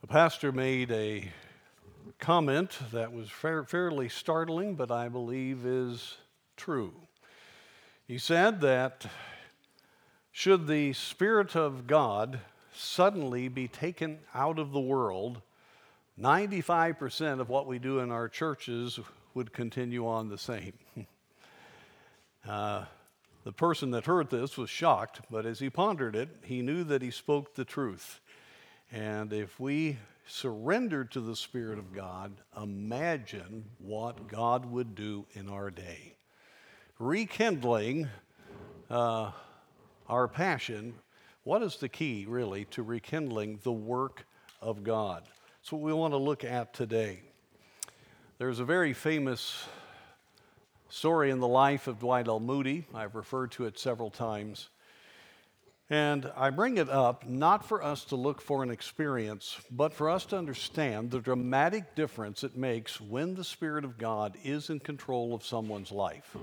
The pastor made a comment that was fair, fairly startling, but I believe is true. He said that should the Spirit of God suddenly be taken out of the world, 95% of what we do in our churches would continue on the same. uh, the person that heard this was shocked, but as he pondered it, he knew that he spoke the truth. And if we surrender to the Spirit of God, imagine what God would do in our day. Rekindling uh, our passion, what is the key, really, to rekindling the work of God? That's what we want to look at today. There's a very famous story in the life of Dwight L. Moody. I've referred to it several times. And I bring it up not for us to look for an experience, but for us to understand the dramatic difference it makes when the Spirit of God is in control of someone's life.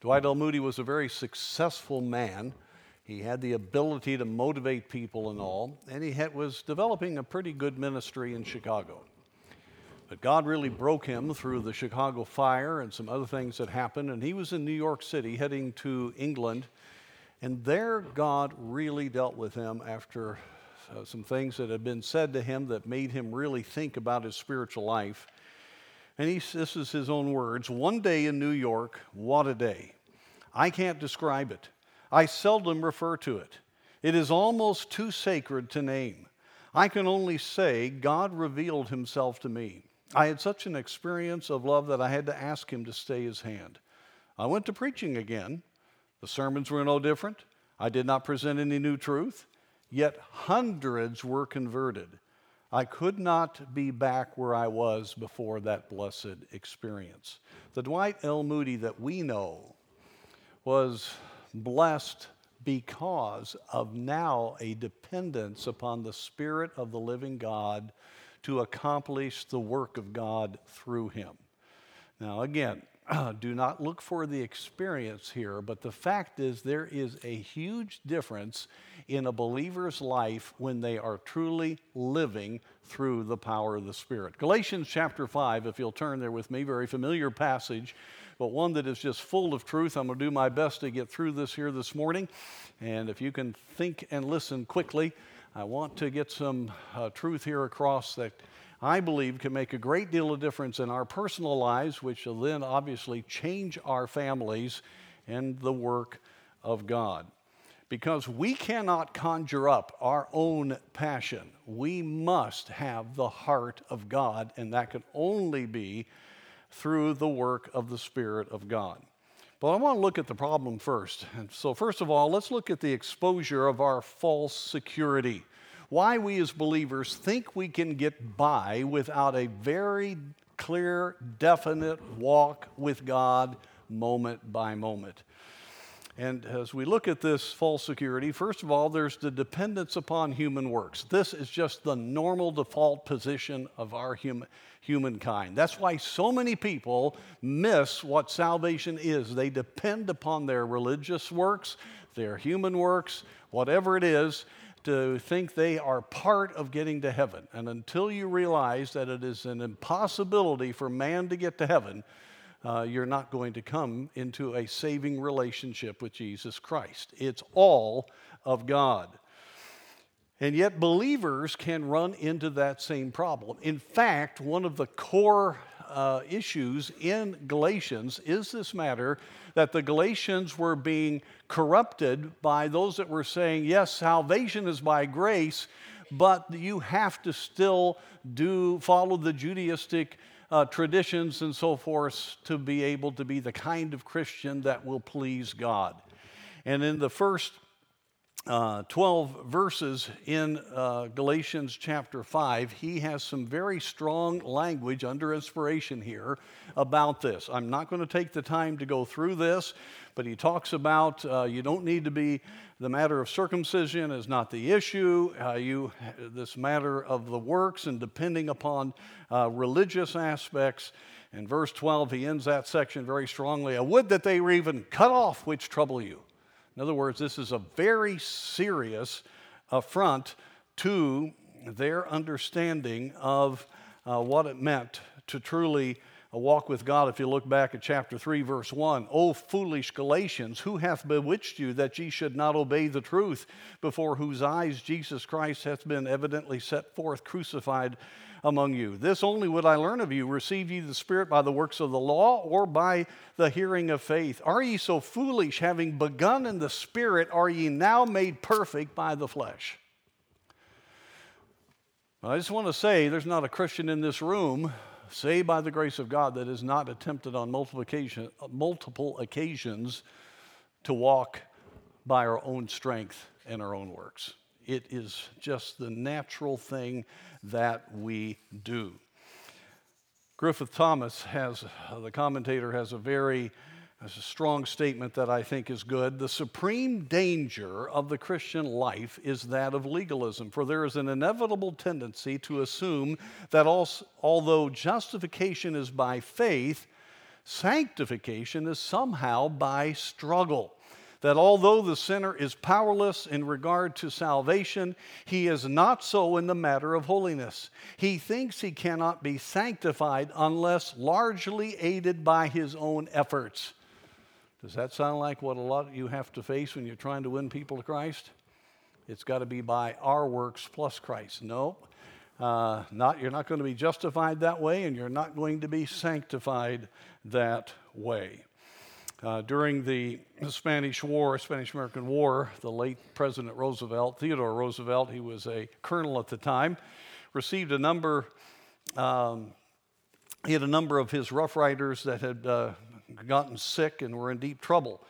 Dwight L. Moody was a very successful man. He had the ability to motivate people and all, and he had, was developing a pretty good ministry in Chicago. But God really broke him through the Chicago fire and some other things that happened, and he was in New York City heading to England and there, God really dealt with him after uh, some things that had been said to him that made him really think about his spiritual life. And he, this is his own words One day in New York, what a day. I can't describe it. I seldom refer to it. It is almost too sacred to name. I can only say God revealed himself to me. I had such an experience of love that I had to ask him to stay his hand. I went to preaching again, the sermons were no different. I did not present any new truth, yet hundreds were converted. I could not be back where I was before that blessed experience. The Dwight L. Moody that we know was blessed because of now a dependence upon the Spirit of the living God to accomplish the work of God through him. Now, again, do not look for the experience here, but the fact is there is a huge difference in a believer's life when they are truly living through the power of the Spirit. Galatians chapter 5, if you'll turn there with me, very familiar passage, but one that is just full of truth. I'm going to do my best to get through this here this morning. And if you can think and listen quickly, I want to get some uh, truth here across that I believe can make a great deal of difference in our personal lives, which will then obviously change our families and the work of God. Because we cannot conjure up our own passion. We must have the heart of God, and that can only be through the work of the Spirit of God. But I want to look at the problem first. And so, first of all, let's look at the exposure of our false security why we as believers think we can get by without a very clear, definite walk with God moment by moment. And as we look at this false security, first of all, there's the dependence upon human works. This is just the normal default position of our human, humankind. That's why so many people miss what salvation is. They depend upon their religious works, their human works, whatever it is, to think they are part of getting to heaven. And until you realize that it is an impossibility for man to get to heaven, uh, you're not going to come into a saving relationship with Jesus Christ. It's all of God. And yet, believers can run into that same problem. In fact, one of the core uh, issues in Galatians is this matter that the Galatians were being corrupted by those that were saying, yes, salvation is by grace, but you have to still do follow the Judaistic uh, traditions and so forth to be able to be the kind of Christian that will please God. And in the first uh, 12 verses in uh, Galatians chapter 5, he has some very strong language under inspiration here about this. I'm not going to take the time to go through this, but he talks about uh, you don't need to be, the matter of circumcision is not the issue. Uh, you, this matter of the works and depending upon uh, religious aspects. In verse 12, he ends that section very strongly. I would that they were even cut off which trouble you. In other words, this is a very serious affront to their understanding of uh, what it meant to truly walk with God. If you look back at chapter 3, verse 1, O foolish Galatians, who hath bewitched you that ye should not obey the truth, before whose eyes Jesus Christ hath been evidently set forth crucified among you? This only would I learn of you receive ye the Spirit by the works of the law or by the hearing of faith? Are ye so foolish, having begun in the Spirit, are ye now made perfect by the flesh? I just want to say there's not a Christian in this room, saved by the grace of God, that is not attempted on multiple, occasion, multiple occasions to walk by our own strength and our own works. It is just the natural thing that we do. Griffith Thomas has, the commentator, has a very a strong statement that I think is good. The supreme danger of the Christian life is that of legalism, for there is an inevitable tendency to assume that although justification is by faith, sanctification is somehow by struggle. That although the sinner is powerless in regard to salvation, he is not so in the matter of holiness. He thinks he cannot be sanctified unless largely aided by his own efforts. Does that sound like what a lot of you have to face when you're trying to win people to Christ? It's got to be by our works plus Christ. No, uh, not, you're not going to be justified that way, and you're not going to be sanctified that way. Uh, during the Spanish War, Spanish American War, the late President Roosevelt, Theodore Roosevelt, he was a colonel at the time, received a number. Um, he had a number of his Rough Riders that had uh, gotten sick and were in deep trouble.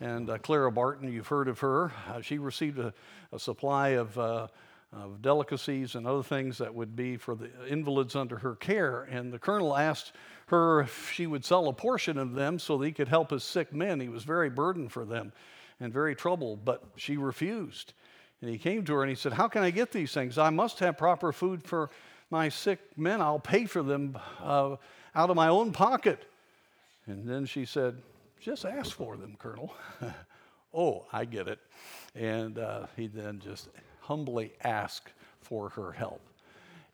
And uh, Clara Barton, you've heard of her, uh, she received a, a supply of, uh, of delicacies and other things that would be for the invalids under her care. And the colonel asked her if she would sell a portion of them so that he could help his sick men. He was very burdened for them and very troubled, but she refused. And he came to her and he said, How can I get these things? I must have proper food for my sick men. I'll pay for them uh, out of my own pocket. And then she said, Just ask for them, Colonel. oh, I get it. And uh, he then just humbly asked for her help.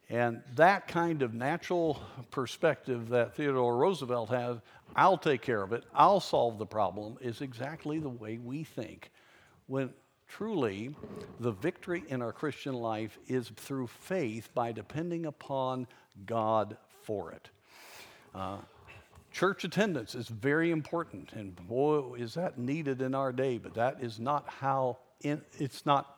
And that kind of natural perspective that Theodore Roosevelt has, I'll take care of it, I'll solve the problem, is exactly the way we think. When truly the victory in our Christian life is through faith by depending upon God for it. Uh, Church attendance is very important, and boy, is that needed in our day, but that is not how, in, it's not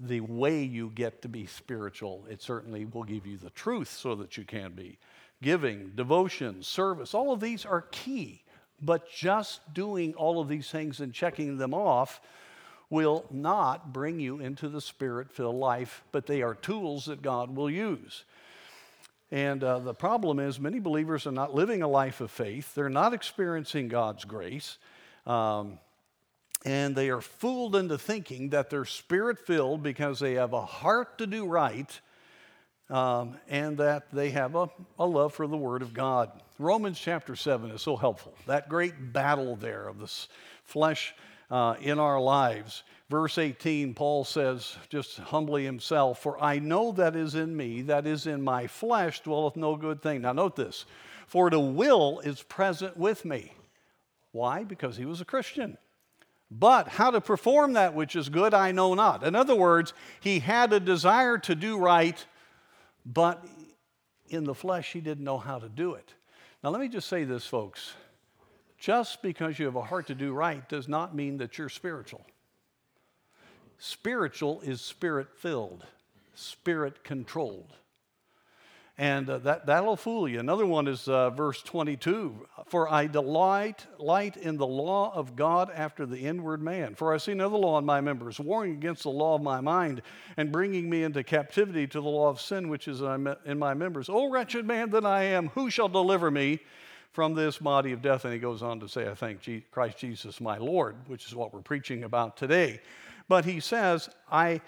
the way you get to be spiritual. It certainly will give you the truth so that you can be. Giving, devotion, service, all of these are key, but just doing all of these things and checking them off will not bring you into the spirit filled life, but they are tools that God will use. And uh, the problem is, many believers are not living a life of faith. They're not experiencing God's grace. Um, and they are fooled into thinking that they're spirit filled because they have a heart to do right um, and that they have a, a love for the Word of God. Romans chapter 7 is so helpful. That great battle there of this flesh uh, in our lives. Verse 18, Paul says, just humbly himself, For I know that is in me, that is in my flesh, dwelleth no good thing. Now, note this for the will is present with me. Why? Because he was a Christian. But how to perform that which is good, I know not. In other words, he had a desire to do right, but in the flesh, he didn't know how to do it. Now, let me just say this, folks. Just because you have a heart to do right does not mean that you're spiritual. Spiritual is spirit filled, spirit controlled. And uh, that, that'll fool you. Another one is uh, verse 22 For I delight light in the law of God after the inward man. For I see another law in my members, warring against the law of my mind, and bringing me into captivity to the law of sin which is in my members. O wretched man that I am, who shall deliver me from this body of death? And he goes on to say, I thank Christ Jesus my Lord, which is what we're preaching about today. But he says, I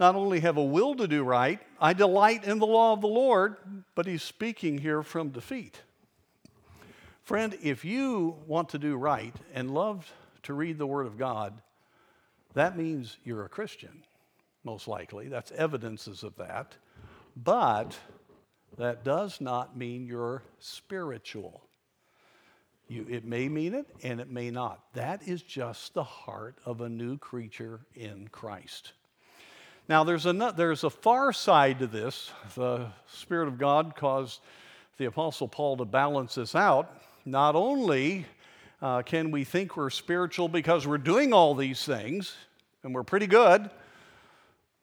not only have a will to do right, I delight in the law of the Lord, but he's speaking here from defeat. Friend, if you want to do right and love to read the Word of God, that means you're a Christian, most likely. That's evidences of that. but that does not mean you're spiritual. You, it may mean it and it may not. That is just the heart of a new creature in Christ. Now, there's a, there's a far side to this. The Spirit of God caused the Apostle Paul to balance this out. Not only uh, can we think we're spiritual because we're doing all these things, and we're pretty good,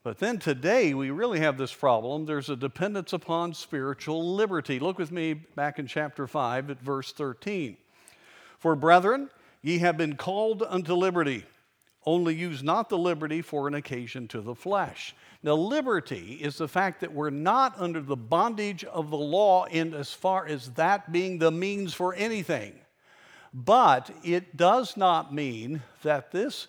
but then today we really have this problem. There's a dependence upon spiritual liberty. Look with me back in chapter 5 at verse 13. For brethren, ye have been called unto liberty. Only use not the liberty for an occasion to the flesh. Now, liberty is the fact that we're not under the bondage of the law in as far as that being the means for anything. But it does not mean that this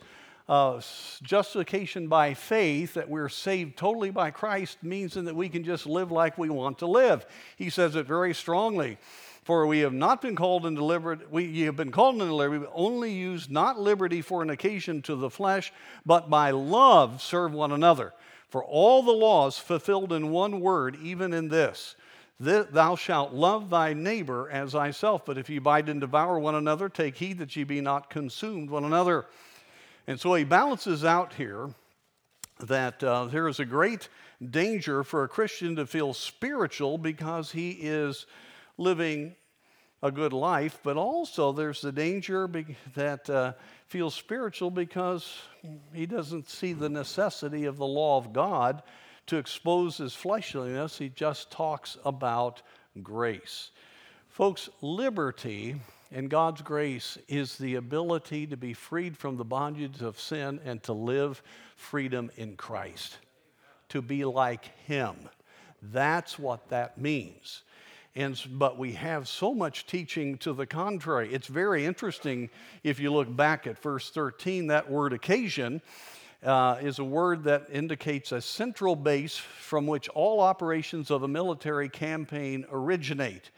uh, justification by faith, that we're saved totally by Christ, means that we can just live like we want to live. He says it very strongly. For we have not been called into liberty, we have been called into liberty, but only use not liberty for an occasion to the flesh, but by love serve one another. For all the laws fulfilled in one word, even in this Thou shalt love thy neighbor as thyself. But if ye bite and devour one another, take heed that ye be not consumed one another. And so he balances out here that uh, there is a great danger for a Christian to feel spiritual because he is living a good life, but also there's the danger be- that uh, feels spiritual because he doesn't see the necessity of the law of God to expose his fleshliness. He just talks about grace. Folks, liberty and God's grace is the ability to be freed from the bondage of sin and to live freedom in Christ, to be like Him. That's what that means. And, but we have so much teaching to the contrary. It's very interesting if you look back at verse 13, that word occasion uh, is a word that indicates a central base from which all operations of a military campaign originate.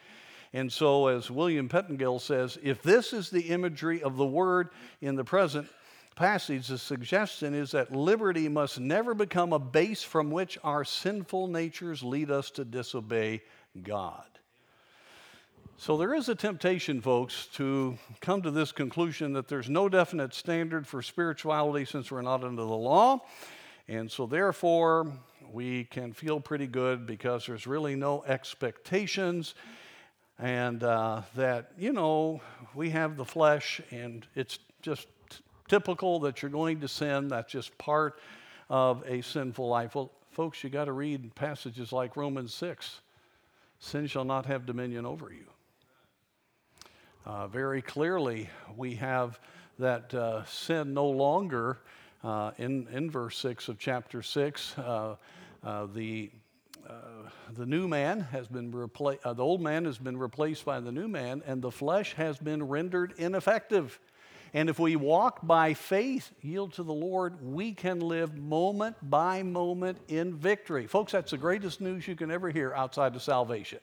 And so, as William Pettingill says, if this is the imagery of the word in the present passage, the suggestion is that liberty must never become a base from which our sinful natures lead us to disobey God. So, there is a temptation, folks, to come to this conclusion that there's no definite standard for spirituality since we're not under the law. And so, therefore, we can feel pretty good because there's really no expectations and uh, that, you know, we have the flesh and it's just t- typical that you're going to sin. That's just part of a sinful life. Well, folks, you got to read passages like Romans 6 sin shall not have dominion over you. Uh, very clearly, we have that uh, sin no longer, uh, in, in verse 6 of chapter 6, uh, uh, the the new man has been replaced, the old man has been replaced by the new man, and the flesh has been rendered ineffective. And if we walk by faith, yield to the Lord, we can live moment by moment in victory. Folks, that's the greatest news you can ever hear outside of salvation.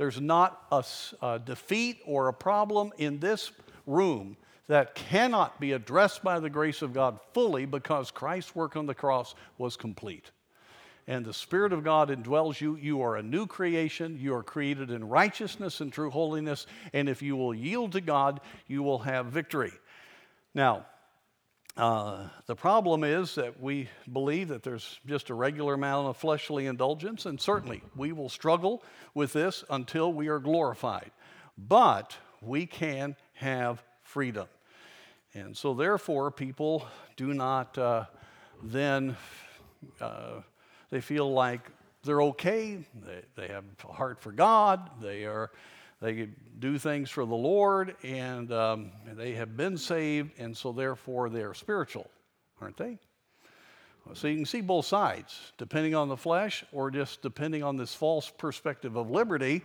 There's not a, a defeat or a problem in this room that cannot be addressed by the grace of God fully because Christ's work on the cross was complete and the Spirit of God indwells you, you are a new creation. You are created in righteousness and true holiness. And if you will yield to God, you will have victory. Now, uh, the problem is that we believe that there's just a regular amount of fleshly indulgence, and certainly we will struggle with this until we are glorified. But we can have freedom. And so, therefore, people do not uh, then uh, they feel like they're okay. They, they have a heart for God. They are they do things for the Lord, and um, they have been saved, and so therefore they are spiritual, aren't they? So you can see both sides, depending on the flesh or just depending on this false perspective of liberty.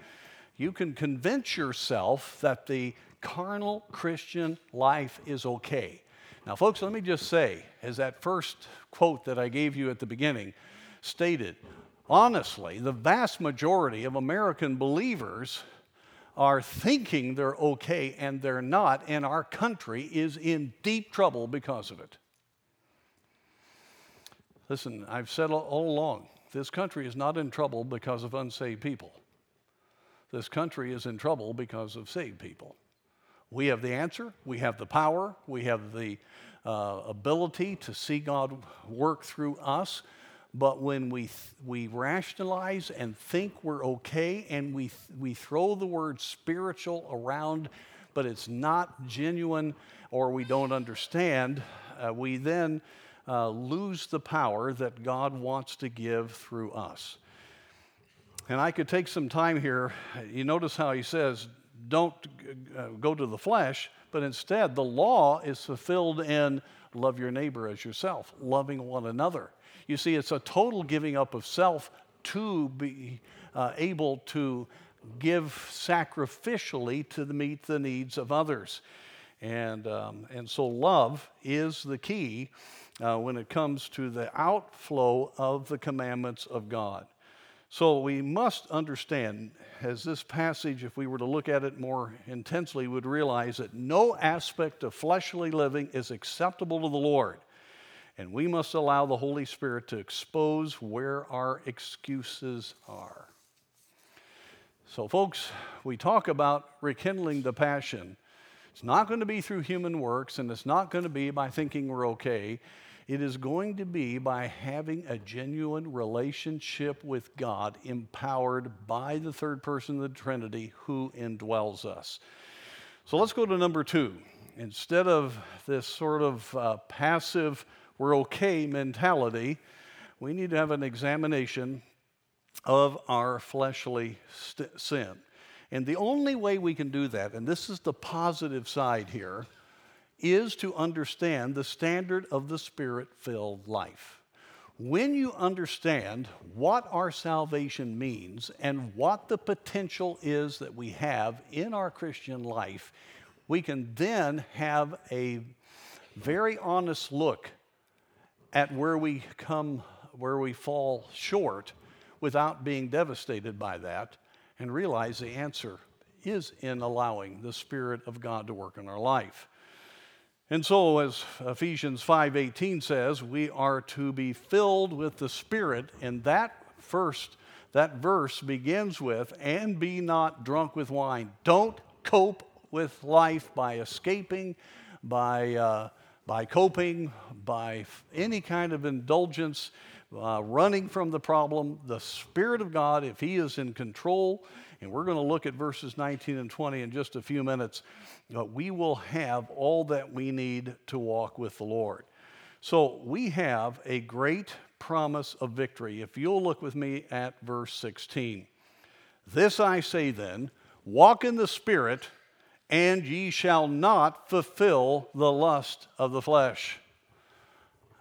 You can convince yourself that the carnal Christian life is okay. Now, folks, let me just say, as that first quote that I gave you at the beginning, stated. Honestly, the vast majority of American believers are thinking they're okay and they're not, and our country is in deep trouble because of it. Listen, I've said all along this country is not in trouble because of unsaved people. This country is in trouble because of saved people. We have the answer, we have the power, we have the uh, ability to see God work through us. But when we, th- we rationalize and think we're okay and we, th- we throw the word spiritual around, but it's not genuine or we don't understand, uh, we then uh, lose the power that God wants to give through us. And I could take some time here. You notice how he says, don't uh, go to the flesh, but instead the law is fulfilled in love your neighbor as yourself, loving one another. You see, it's a total giving up of self to be uh, able to give sacrificially to meet the needs of others. And, um, and so love is the key uh, when it comes to the outflow of the commandments of God. So we must understand, as this passage, if we were to look at it more intensely, would realize that no aspect of fleshly living is acceptable to the Lord. And we must allow the Holy Spirit to expose where our excuses are. So, folks, we talk about rekindling the passion. It's not going to be through human works, and it's not going to be by thinking we're okay. It is going to be by having a genuine relationship with God, empowered by the third person of the Trinity who indwells us. So let's go to number two. Instead of this sort of uh, passive, we're okay mentality, we need to have an examination of our fleshly st- sin. And the only way we can do that, and this is the positive side here, is to understand the standard of the spirit filled life. When you understand what our salvation means and what the potential is that we have in our Christian life, we can then have a very honest look at where we come, where we fall short without being devastated by that and realize the answer is in allowing the Spirit of God to work in our life. And so as Ephesians 5:18 says, we are to be filled with the Spirit and that first that verse begins with and be not drunk with wine. Don't cope with life by escaping, by uh, by coping, by any kind of indulgence, uh, running from the problem. The Spirit of God, if He is in control, and we're going to look at verses 19 and 20 in just a few minutes, uh, we will have all that we need to walk with the Lord. So we have a great promise of victory. If you'll look with me at verse 16. This I say then walk in the Spirit, and ye shall not fulfill the lust of the flesh.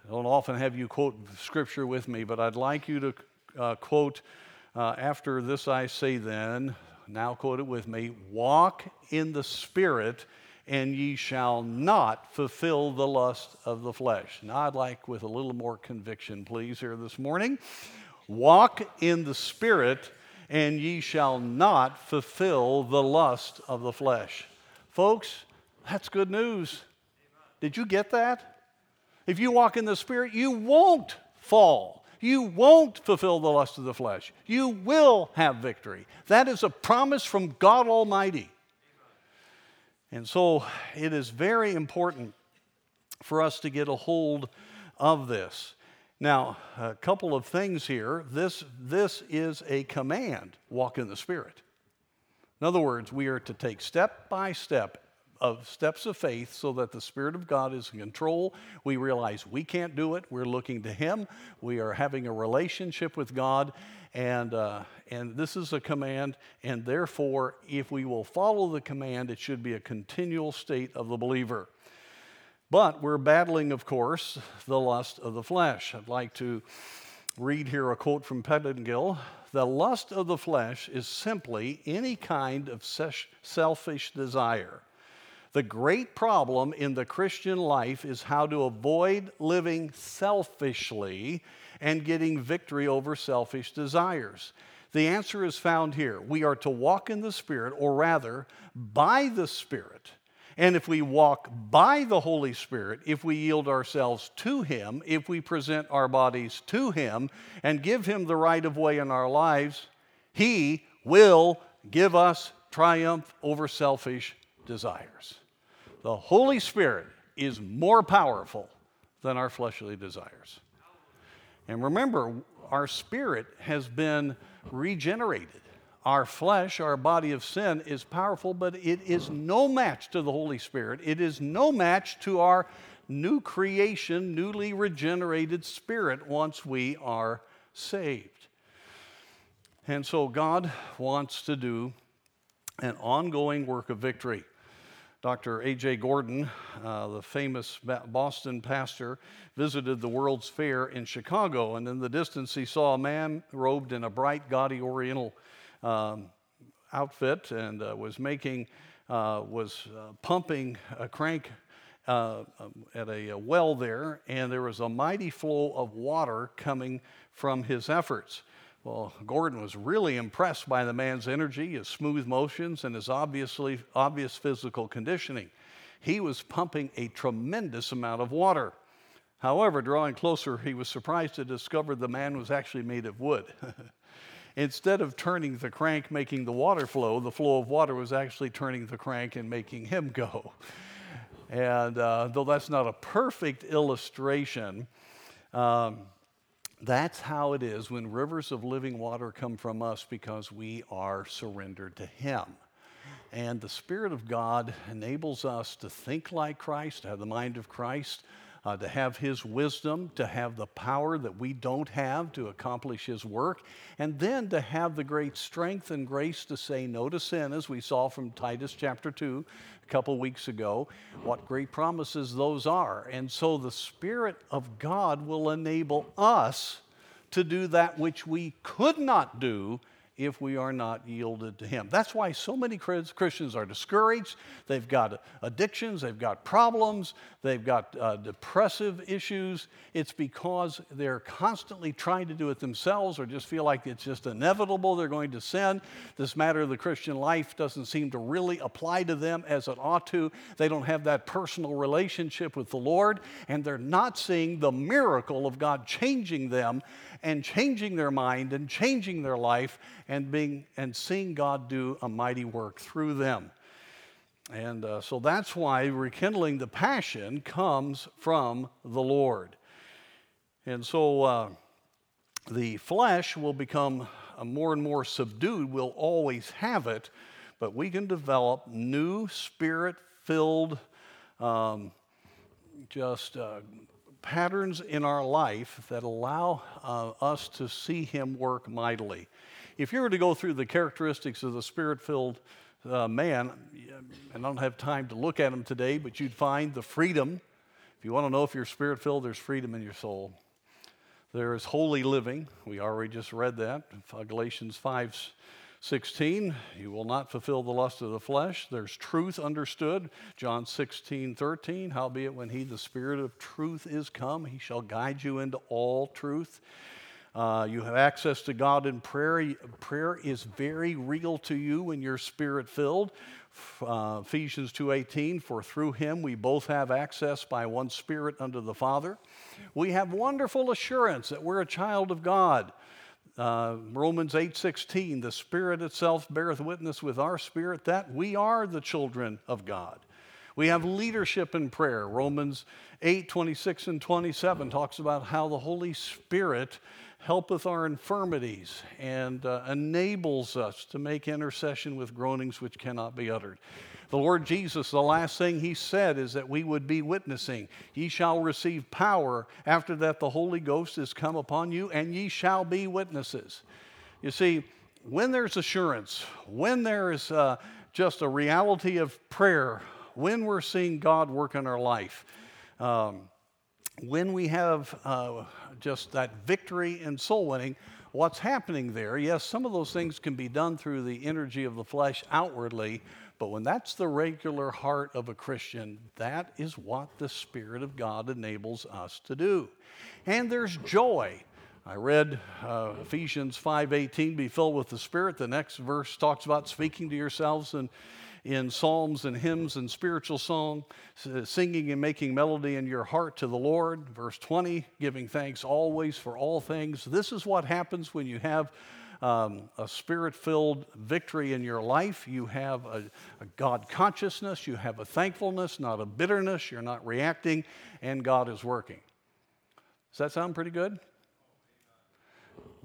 I don't often have you quote scripture with me, but I'd like you to uh, quote uh, after this I say then, now quote it with me walk in the Spirit, and ye shall not fulfill the lust of the flesh. Now, I'd like with a little more conviction, please, here this morning. Walk in the Spirit, and ye shall not fulfill the lust of the flesh. Folks, that's good news. Did you get that? If you walk in the Spirit, you won't fall you won't fulfill the lust of the flesh. You will have victory. That is a promise from God Almighty. And so it is very important for us to get a hold of this. Now, a couple of things here. This, this is a command walk in the Spirit. In other words, we are to take step by step of steps of faith so that the Spirit of God is in control. We realize we can't do it. We're looking to Him. We are having a relationship with God. And, uh, and this is a command. And therefore, if we will follow the command, it should be a continual state of the believer. But we're battling, of course, the lust of the flesh. I'd like to read here a quote from Pettingill. The lust of the flesh is simply any kind of selfish desire the great problem in the Christian life is how to avoid living selfishly and getting victory over selfish desires. The answer is found here. We are to walk in the Spirit, or rather, by the Spirit, And if we walk by the Holy Spirit, if we yield ourselves to Him, if we present our bodies to Him and give Him the right of way in our lives, He will give us triumph over selfish desires. The Holy Spirit is more powerful than our fleshly desires. And remember, our spirit has been regenerated. Our flesh, our body of sin, is powerful, but it is no match to the Holy Spirit. It is no match to our new creation, newly regenerated spirit once we are saved. And so God wants to do an ongoing work of victory. Dr. A.J. Gordon, uh, the famous Boston pastor, visited the World's Fair in Chicago, and in the distance he saw a man robed in a bright, gaudy Oriental um, outfit and uh, was making, uh, was uh, pumping a crank uh, um, at a, a well there, and there was a mighty flow of water coming from his efforts. Well, Gordon was really impressed by the man's energy, his smooth motions, and his obviously obvious physical conditioning. He was pumping a tremendous amount of water. However, drawing closer, he was surprised to discover the man was actually made of wood. Instead of turning the crank, making the water flow, the flow of water was actually turning the crank and making him go. And uh, though that's not a perfect illustration, um, that's how it is when rivers of living water come from us because we are surrendered to Him. And the Spirit of God enables us to think like Christ, to have the mind of Christ, uh, to have His wisdom, to have the power that we don't have to accomplish His work, and then to have the great strength and grace to say no to sin, as we saw from Titus chapter 2 a couple weeks ago, what great promises those are. And so the Spirit of God will enable us to do that which we could not do if we are not yielded to Him. That's why so many Christians are discouraged. They've got addictions, they've got problems, they've got uh, depressive issues. It's because they're constantly trying to do it themselves or just feel like it's just inevitable they're going to sin. This matter of the Christian life doesn't seem to really apply to them as it ought to. They don't have that personal relationship with the Lord, and they're not seeing the miracle of God changing them and changing their mind and changing their life and, being, and seeing God do a mighty work through them. And uh, so that's why rekindling the passion comes from the Lord. And so uh, the flesh will become uh, more and more subdued. We'll always have it, but we can develop new spirit filled, um, just uh, patterns in our life that allow uh, us to see Him work mightily. If you were to go through the characteristics of the spirit filled uh, man, and I don't have time to look at them today, but you'd find the freedom. If you want to know if you're spirit filled, there's freedom in your soul. There is holy living. We already just read that. Galatians 5 16, you will not fulfill the lust of the flesh. There's truth understood. John 16, 13, howbeit when he, the Spirit of truth, is come, he shall guide you into all truth. Uh, you have access to God in prayer. Prayer is very real to you when you're spirit filled. Uh, Ephesians 2:18 for through him we both have access by one spirit unto the Father. We have wonderful assurance that we're a child of God. Uh, Romans 8:16, the Spirit itself beareth witness with our spirit that we are the children of God. We have leadership in prayer. Romans 8, 26 and 27 talks about how the Holy Spirit helpeth our infirmities and uh, enables us to make intercession with groanings which cannot be uttered. The Lord Jesus, the last thing he said is that we would be witnessing. Ye shall receive power after that the Holy Ghost is come upon you, and ye shall be witnesses. You see, when there's assurance, when there is uh, just a reality of prayer, when we're seeing God work in our life, um, when we have uh, just that victory in soul winning, what's happening there? Yes, some of those things can be done through the energy of the flesh outwardly, but when that's the regular heart of a Christian, that is what the Spirit of God enables us to do. And there's joy. I read uh, Ephesians 5:18, "Be filled with the Spirit." The next verse talks about speaking to yourselves and in psalms and hymns and spiritual song, singing and making melody in your heart to the Lord. Verse 20, giving thanks always for all things. This is what happens when you have um, a spirit filled victory in your life. You have a, a God consciousness, you have a thankfulness, not a bitterness. You're not reacting, and God is working. Does that sound pretty good?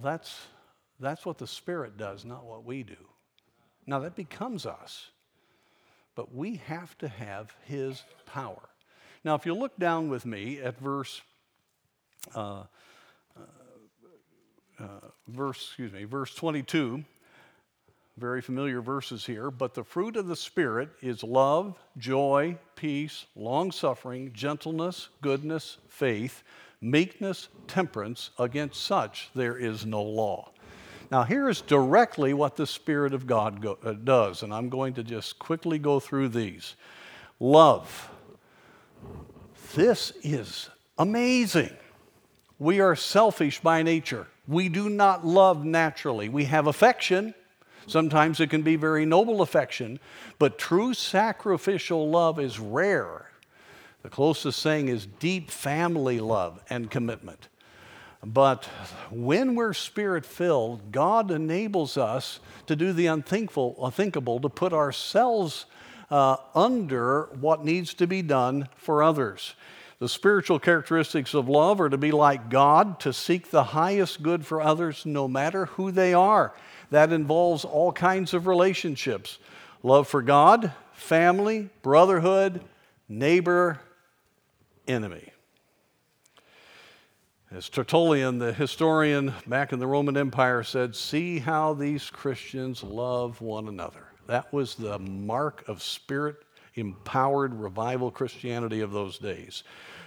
That's, that's what the Spirit does, not what we do. Now, that becomes us, but we have to have His power. Now, if you look down with me at verse, uh, uh, verse, excuse me, verse 22, very familiar verses here. But the fruit of the Spirit is love, joy, peace, long suffering, gentleness, goodness, faith meekness, temperance, against such there is no law. Now, here is directly what the Spirit of God go, uh, does, and I'm going to just quickly go through these. Love. This is amazing. We are selfish by nature. We do not love naturally. We have affection. Sometimes it can be very noble affection, but true sacrificial love is rare the closest thing is deep family love and commitment. But when we're spirit filled, God enables us to do the unthinkable, unthinkable to put ourselves uh, under what needs to be done for others. The spiritual characteristics of love are to be like God, to seek the highest good for others no matter who they are. That involves all kinds of relationships love for God, family, brotherhood, neighbor, enemy. As Tertullian, the historian back in the Roman Empire, said, See how these Christians love one another. That was the mark of spirit empowered revival Christianity of those days.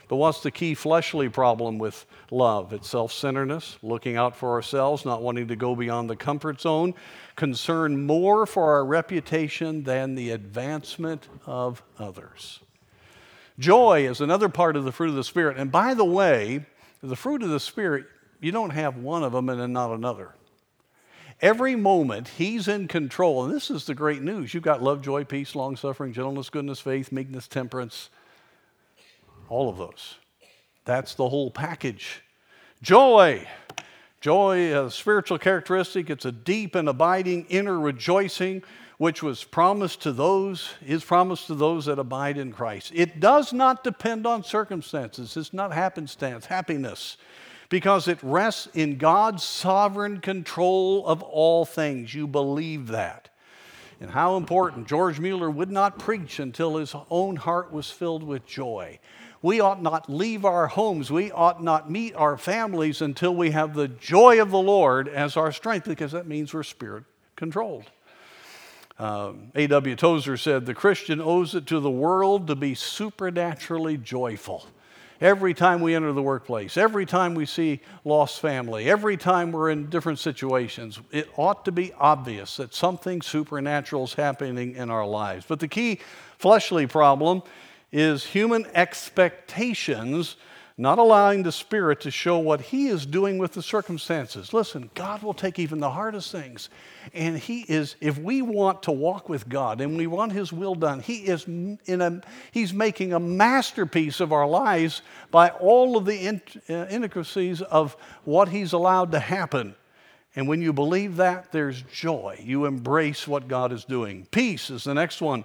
But what's the key fleshly problem with love? It's self centeredness, looking out for ourselves, not wanting to go beyond the comfort zone, concern more for our reputation than the advancement of others. Joy is another part of the fruit of the Spirit. And by the way, the fruit of the Spirit, you don't have one of them and then not another. Every moment, He's in control. And this is the great news. You've got love, joy, peace, long suffering, gentleness, goodness, faith, meekness, temperance. All of those. That's the whole package. Joy. Joy, is a spiritual characteristic, it's a deep and abiding inner rejoicing which was promised to those, is promised to those that abide in Christ. It does not depend on circumstances. It's not happenstance, happiness, because it rests in God's sovereign control of all things. You believe that. And how important. George Mueller would not preach until his own heart was filled with joy. We ought not leave our homes. We ought not meet our families until we have the joy of the Lord as our strength, because that means we're spirit controlled. Um, A.W. Tozer said, The Christian owes it to the world to be supernaturally joyful. Every time we enter the workplace, every time we see lost family, every time we're in different situations, it ought to be obvious that something supernatural is happening in our lives. But the key fleshly problem is human expectations not allowing the Spirit to show what He is doing with the circumstances. Listen, God will take even the hardest things. And He is, if we want to walk with God and we want His will done, He is in a, He's making a masterpiece of our lives by all of the uh, intricacies of what He's allowed to happen. And when you believe that, there's joy. You embrace what God is doing. Peace is the next one.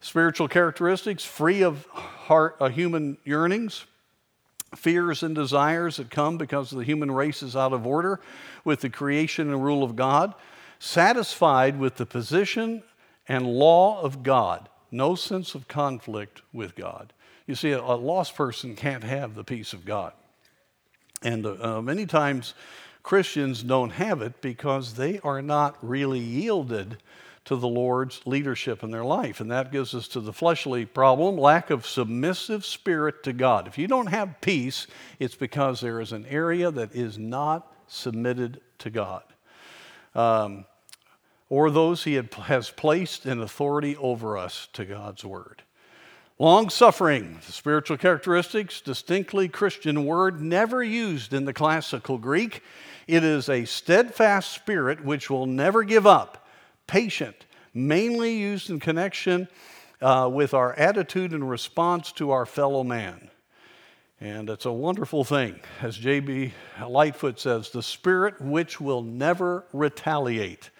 Spiritual characteristics, free of heart, uh, human yearnings, fears and desires that come because the human race is out of order with the creation and rule of God, satisfied with the position and law of God, no sense of conflict with God. You see, a, lost person can't have the peace of God. And uh, many times Christians don't have it because they are not really yielded to the Lord's leadership in their life. And that gives us to the fleshly problem lack of submissive spirit to God. If you don't have peace, it's because there is an area that is not submitted to God. Um, or those he had, has placed in authority over us to God's word. Long suffering, the spiritual characteristics, distinctly Christian word, never used in the classical Greek. It is a steadfast spirit which will never give up patient, mainly used in connection uh, with our attitude and response to our fellow man. And it's a wonderful thing. As J.B. Lightfoot says, the spirit which will never retaliate.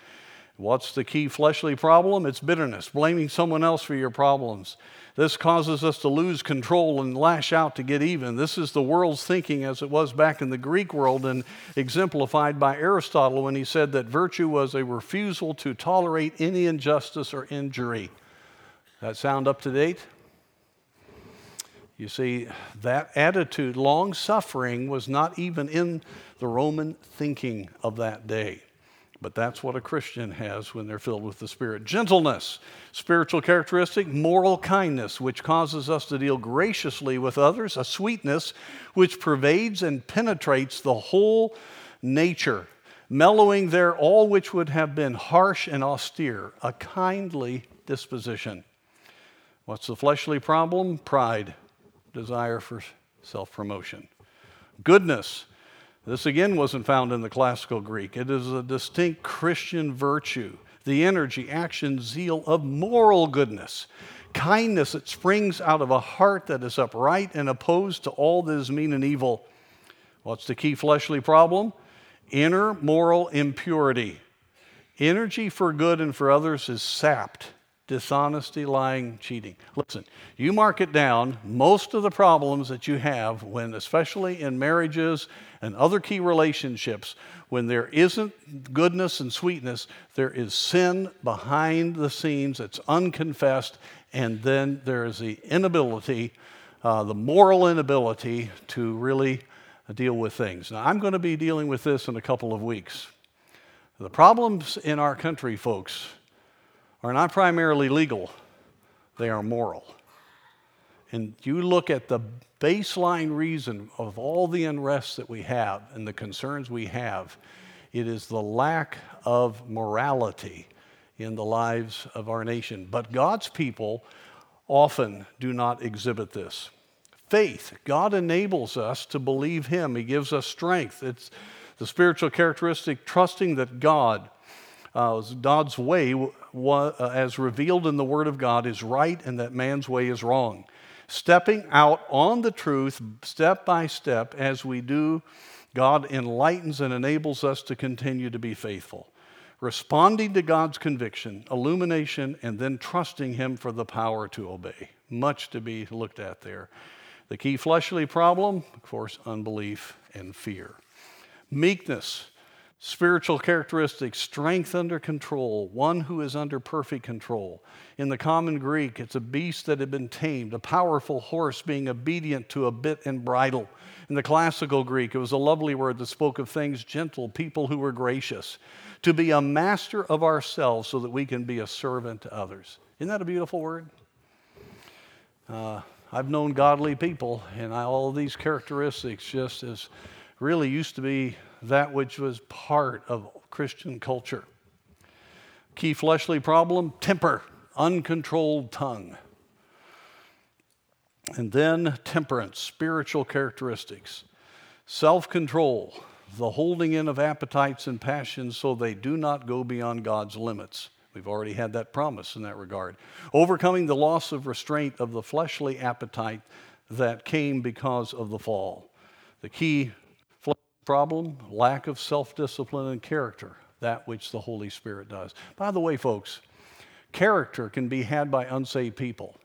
What's the key fleshly problem? It's bitterness, blaming someone else for your problems. This causes us to lose control and lash out to get even. This is the world's thinking as it was back in the Greek world and exemplified by Aristotle when he said that virtue was a refusal to tolerate any injustice or injury. That sound up to date? You see, that attitude, long suffering, was not even in the Roman thinking of that day. But that's what a Christian has when they're filled with the Spirit. Gentleness, spiritual characteristic, moral kindness, which causes us to deal graciously with others, a sweetness which pervades and penetrates the whole nature, mellowing there all which would have been harsh and austere, a kindly disposition. What's the fleshly problem? Pride desire for self promotion. Goodness. This again wasn't found in the classical Greek. It is a distinct Christian virtue, the energy, action, zeal of moral goodness. Kindness that springs out of a heart that is upright and opposed to all that is mean and evil. What's the key fleshly problem? Inner moral impurity. Energy for good and for others is sapped dishonesty, lying, cheating. Listen, you mark it down, most of the problems that you have when, especially in marriages and other key relationships, when there isn't goodness and sweetness, there is sin behind the scenes that's unconfessed, and then there is the inability, uh, the moral inability to really deal with things. Now, I'm going to be dealing with this in a couple of weeks. The problems in our country, folks, are not primarily legal, they are moral. And you look at the baseline reason of all the unrest that we have and the concerns we have, it is the lack of morality in the lives of our nation. But God's people often do not exhibit this. Faith, God enables us to believe Him, He gives us strength. It's the spiritual characteristic, trusting that God uh, God's way, Uh, as revealed in the Word of God, is right and that man's way is wrong. Stepping out on the truth step by step as we do, God enlightens and enables us to continue to be faithful. Responding to God's conviction, illumination, and then trusting Him for the power to obey. Much to be looked at there. The key fleshly problem, of course, unbelief and fear. Meekness Spiritual characteristics, strength under control, one who is under perfect control. In the common Greek, it's a beast that had been tamed, a powerful horse being obedient to a bit and bridle. In the classical Greek, it was a lovely word that spoke of things gentle, people who were gracious. To be a master of ourselves so that we can be a servant to others. Isn't that a beautiful word? Uh, I've known godly people, and I, all these characteristics just as really used to be that which was part of Christian culture. Key fleshly problem temper, uncontrolled tongue. And then temperance, spiritual characteristics, self control, the holding in of appetites and passions so they do not go beyond God's limits. We've already had that promise in that regard. Overcoming the loss of restraint of the fleshly appetite that came because of the fall. The key problem lack of self discipline and character, that which the Holy Spirit does. By the way, folks, character can be had by unsaved people,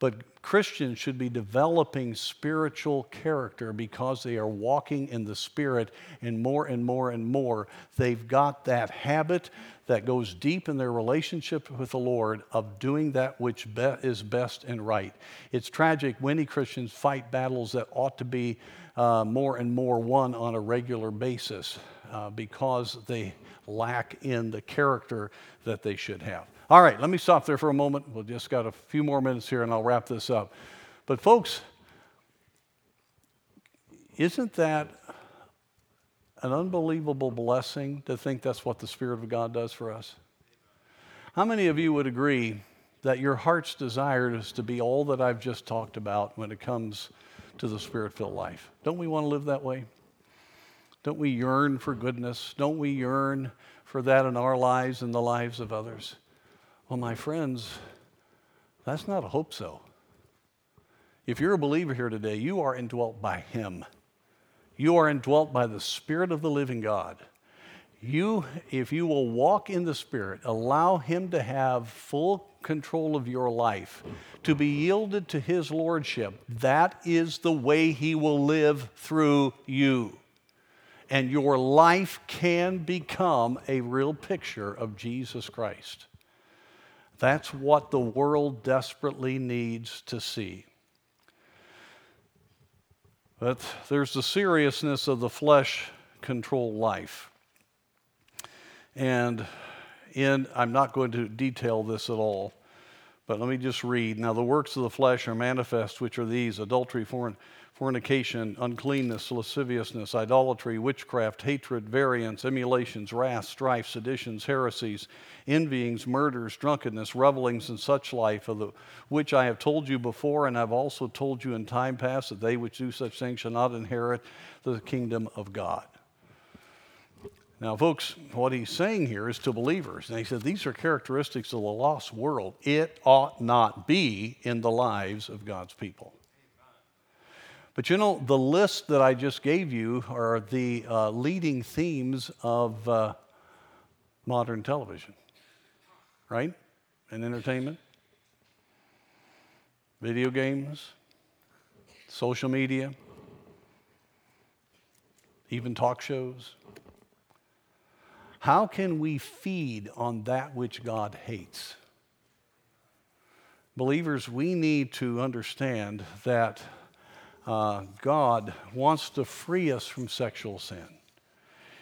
but Christians should be developing spiritual character because they are walking in the Spirit, and more and more and more, they've got that habit that goes deep in their relationship with the Lord of doing that which be- is best and right. It's tragic. Many Christians fight battles that ought to be uh, more and more won on a regular basis uh, because they lack in the character that they should have. All right, let me stop there for a moment. We've just got a few more minutes here and I'll wrap this up. But, folks, isn't that an unbelievable blessing to think that's what the Spirit of God does for us? How many of you would agree that your heart's desire is to be all that I've just talked about when it comes to the spirit filled life. Don't we want to live that way? Don't we yearn for goodness? Don't we yearn for that in our lives and the lives of others? Well, my friends, that's not a hope so. If you're a believer here today, you are indwelt by Him. You are indwelt by the Spirit of the living God. You, if you will walk in the Spirit, allow Him to have full control of your life, to be yielded to His Lordship, that is the way He will live through you. And your life can become a real picture of Jesus Christ. That's what the world desperately needs to see. But there's the seriousness of the flesh control life. And in, I'm not going to detail this at all, but let me just read. Now, the works of the flesh are manifest, which are these adultery, foreign fornication, uncleanness, lasciviousness, idolatry, witchcraft, hatred, variance, emulations, wrath, strife, seditions, heresies, envyings, murders, drunkenness, revelings, and such life, of the, which I have told you before, and I have also told you in time past, that they which do such things shall not inherit the kingdom of God. Now, folks, what he's saying here is to believers. And he said, These are characteristics of the lost world. It ought not be in the lives of God's people. But you know, the list that I just gave you are the uh, leading themes of uh, modern television, right? And entertainment, video games, social media, even talk shows. How can we feed on that which God hates? Believers, we need to understand that uh, God wants to free us from sexual sin.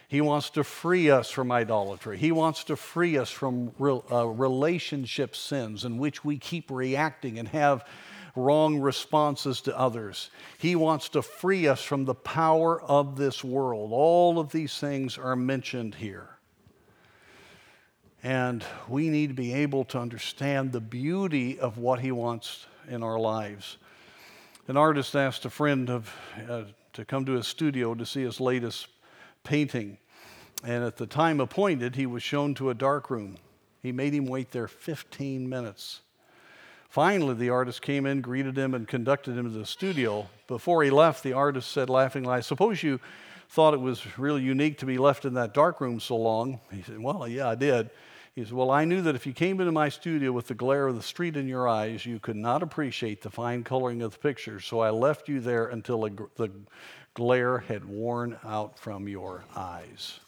He wants to free us from idolatry. He wants to free us from re- uh, relationship sins in which we keep reacting and have wrong responses to others. He wants to free us from the power of this world. All of these things are mentioned here. And we need to be able to understand the beauty of what He wants in our lives. An artist asked a friend of, uh, to come to his studio to see his latest painting. And at the time appointed, he was shown to a dark room. He made him wait there 15 minutes. Finally, the artist came in, greeted him, and conducted him to the studio. Before he left, the artist said laughingly, I suppose you thought it was really unique to be left in that dark room so long. He said, Well, yeah, I did. He says, Well, I knew that if you came into my studio with the glare of the street in your eyes, you could not appreciate the fine coloring of the pictures. So I left you there until the glare had worn out from your eyes.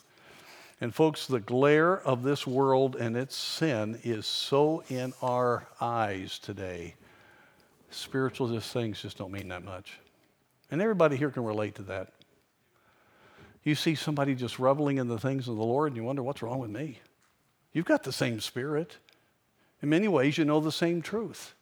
And, folks, the glare of this world and its sin is so in our eyes today. Spiritual things just don't mean that much. And everybody here can relate to that. You see somebody just reveling in the things of the Lord and you wonder, what's wrong with me? You've got the same spirit. In many ways, you know the same truth.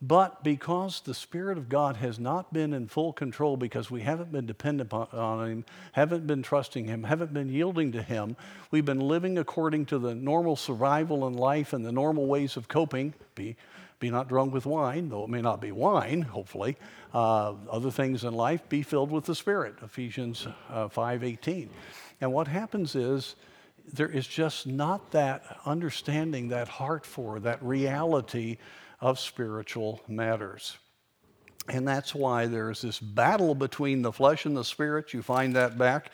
But because the Spirit of God has not been in full control, because we haven't been dependent on Him, haven't been trusting Him, haven't been yielding to Him, we've been living according to the normal survival in life and the normal ways of coping. Be, be not drunk with wine, though it may not be wine, hopefully. Uh, other things in life, be filled with the Spirit, Ephesians uh, 5.18. And what happens is, there is just not that understanding, that heart for, that reality of spiritual matters. And that's why there's this battle between the flesh and the spirit. You find that back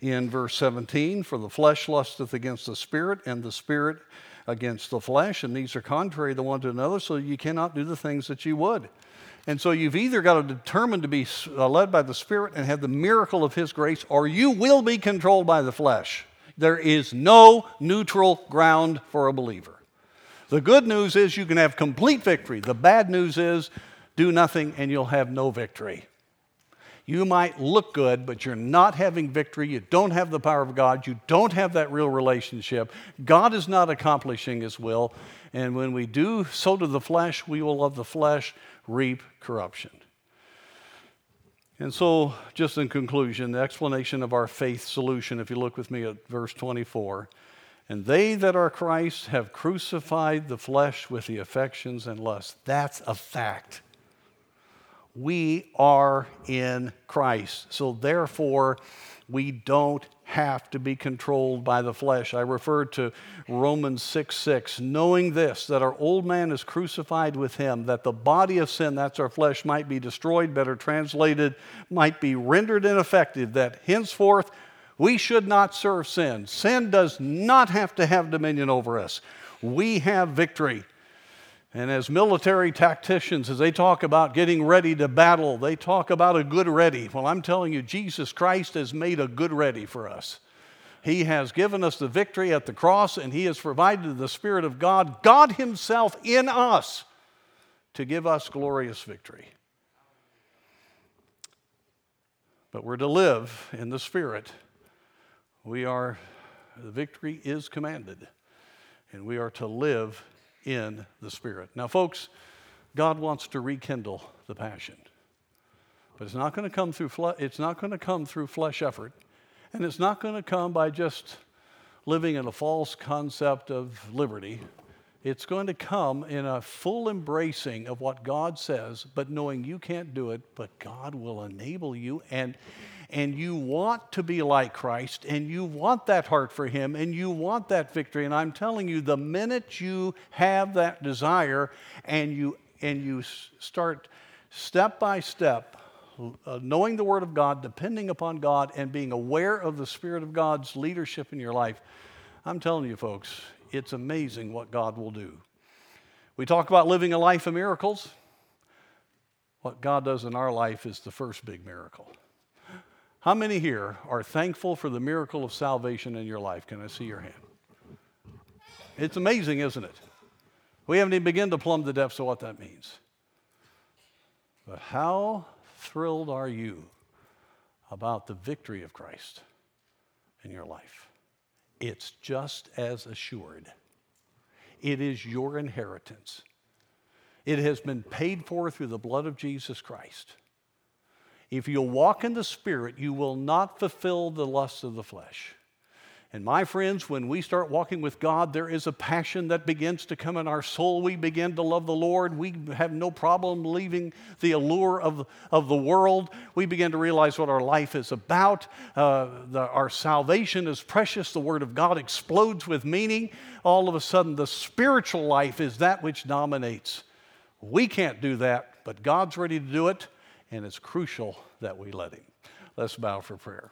in verse 17. For the flesh lusteth against the spirit, and the spirit against the flesh. And these are contrary the one to another, so you cannot do the things that you would. And so you've either got to determine to be uh, led by the Spirit and have the miracle of His grace, or you will be controlled by the flesh. There is no neutral ground for a believer. The good news is you can have complete victory. The bad news is do nothing and you'll have no victory. You might look good, but you're not having victory. You don't have the power of God. You don't have that real relationship. God is not accomplishing His will. And when we do sow to the flesh, we will of the flesh reap corruption. And so, just in conclusion, the explanation of our faith solution, if you look with me at verse 24, and they that are Christ have crucified the flesh with the affections and lusts. That's a fact. We are in Christ. So, therefore, we don't have to be controlled by the flesh. I refer to Romans 6 6, knowing this, that our old man is crucified with him, that the body of sin, that's our flesh, might be destroyed, better translated, might be rendered ineffective, that henceforth we should not serve sin. Sin does not have to have dominion over us. We have victory. And as military tacticians, as they talk about getting ready to battle, they talk about a good ready. Well, I'm telling you, Jesus Christ has made a good ready for us. He has given us the victory at the cross, and He has provided the Spirit of God, God Himself in us, to give us glorious victory. But we're to live in the Spirit. We are, the victory is commanded, and we are to live in the Spirit. Now, folks, God wants to rekindle the passion. But it's not going to come through fle- it's not going to come through flesh effort, and it's not going to come by just living in a false concept of liberty. It's going to come in a full embracing of what God says, but knowing you can't do it, but God will enable you and and you want to be like Christ and you want that heart for Him and you want that victory. And I'm telling you, the minute you have that desire and you, and you start step by step uh, knowing the Word of God, depending upon God, and being aware of the Spirit of God's leadership in your life, I'm telling you, folks, it's amazing what God will do. We talk about living a life of miracles. What God does in our life is the first big miracle. How many here are thankful for the miracle of salvation in your life? Can I see your hand? It's amazing, isn't it? We haven't even begun to plumb the depths of what that means. But how thrilled are you about the victory of Christ in your life? It's just as assured. It is your inheritance. It has been paid for through the blood of Jesus Christ. If you'll walk in the Spirit, you will not fulfill the lusts of the flesh. And my friends, when we start walking with God, there is a passion that begins to come in our soul. We begin to love the Lord. We have no problem leaving the allure of, of the world. We begin to realize what our life is about. Uh, the, our salvation is precious. The Word of God explodes with meaning. All of a sudden, the spiritual life is that which dominates. We can't do that, but God's ready to do it and it's crucial that we let Him. Let's bow for prayer.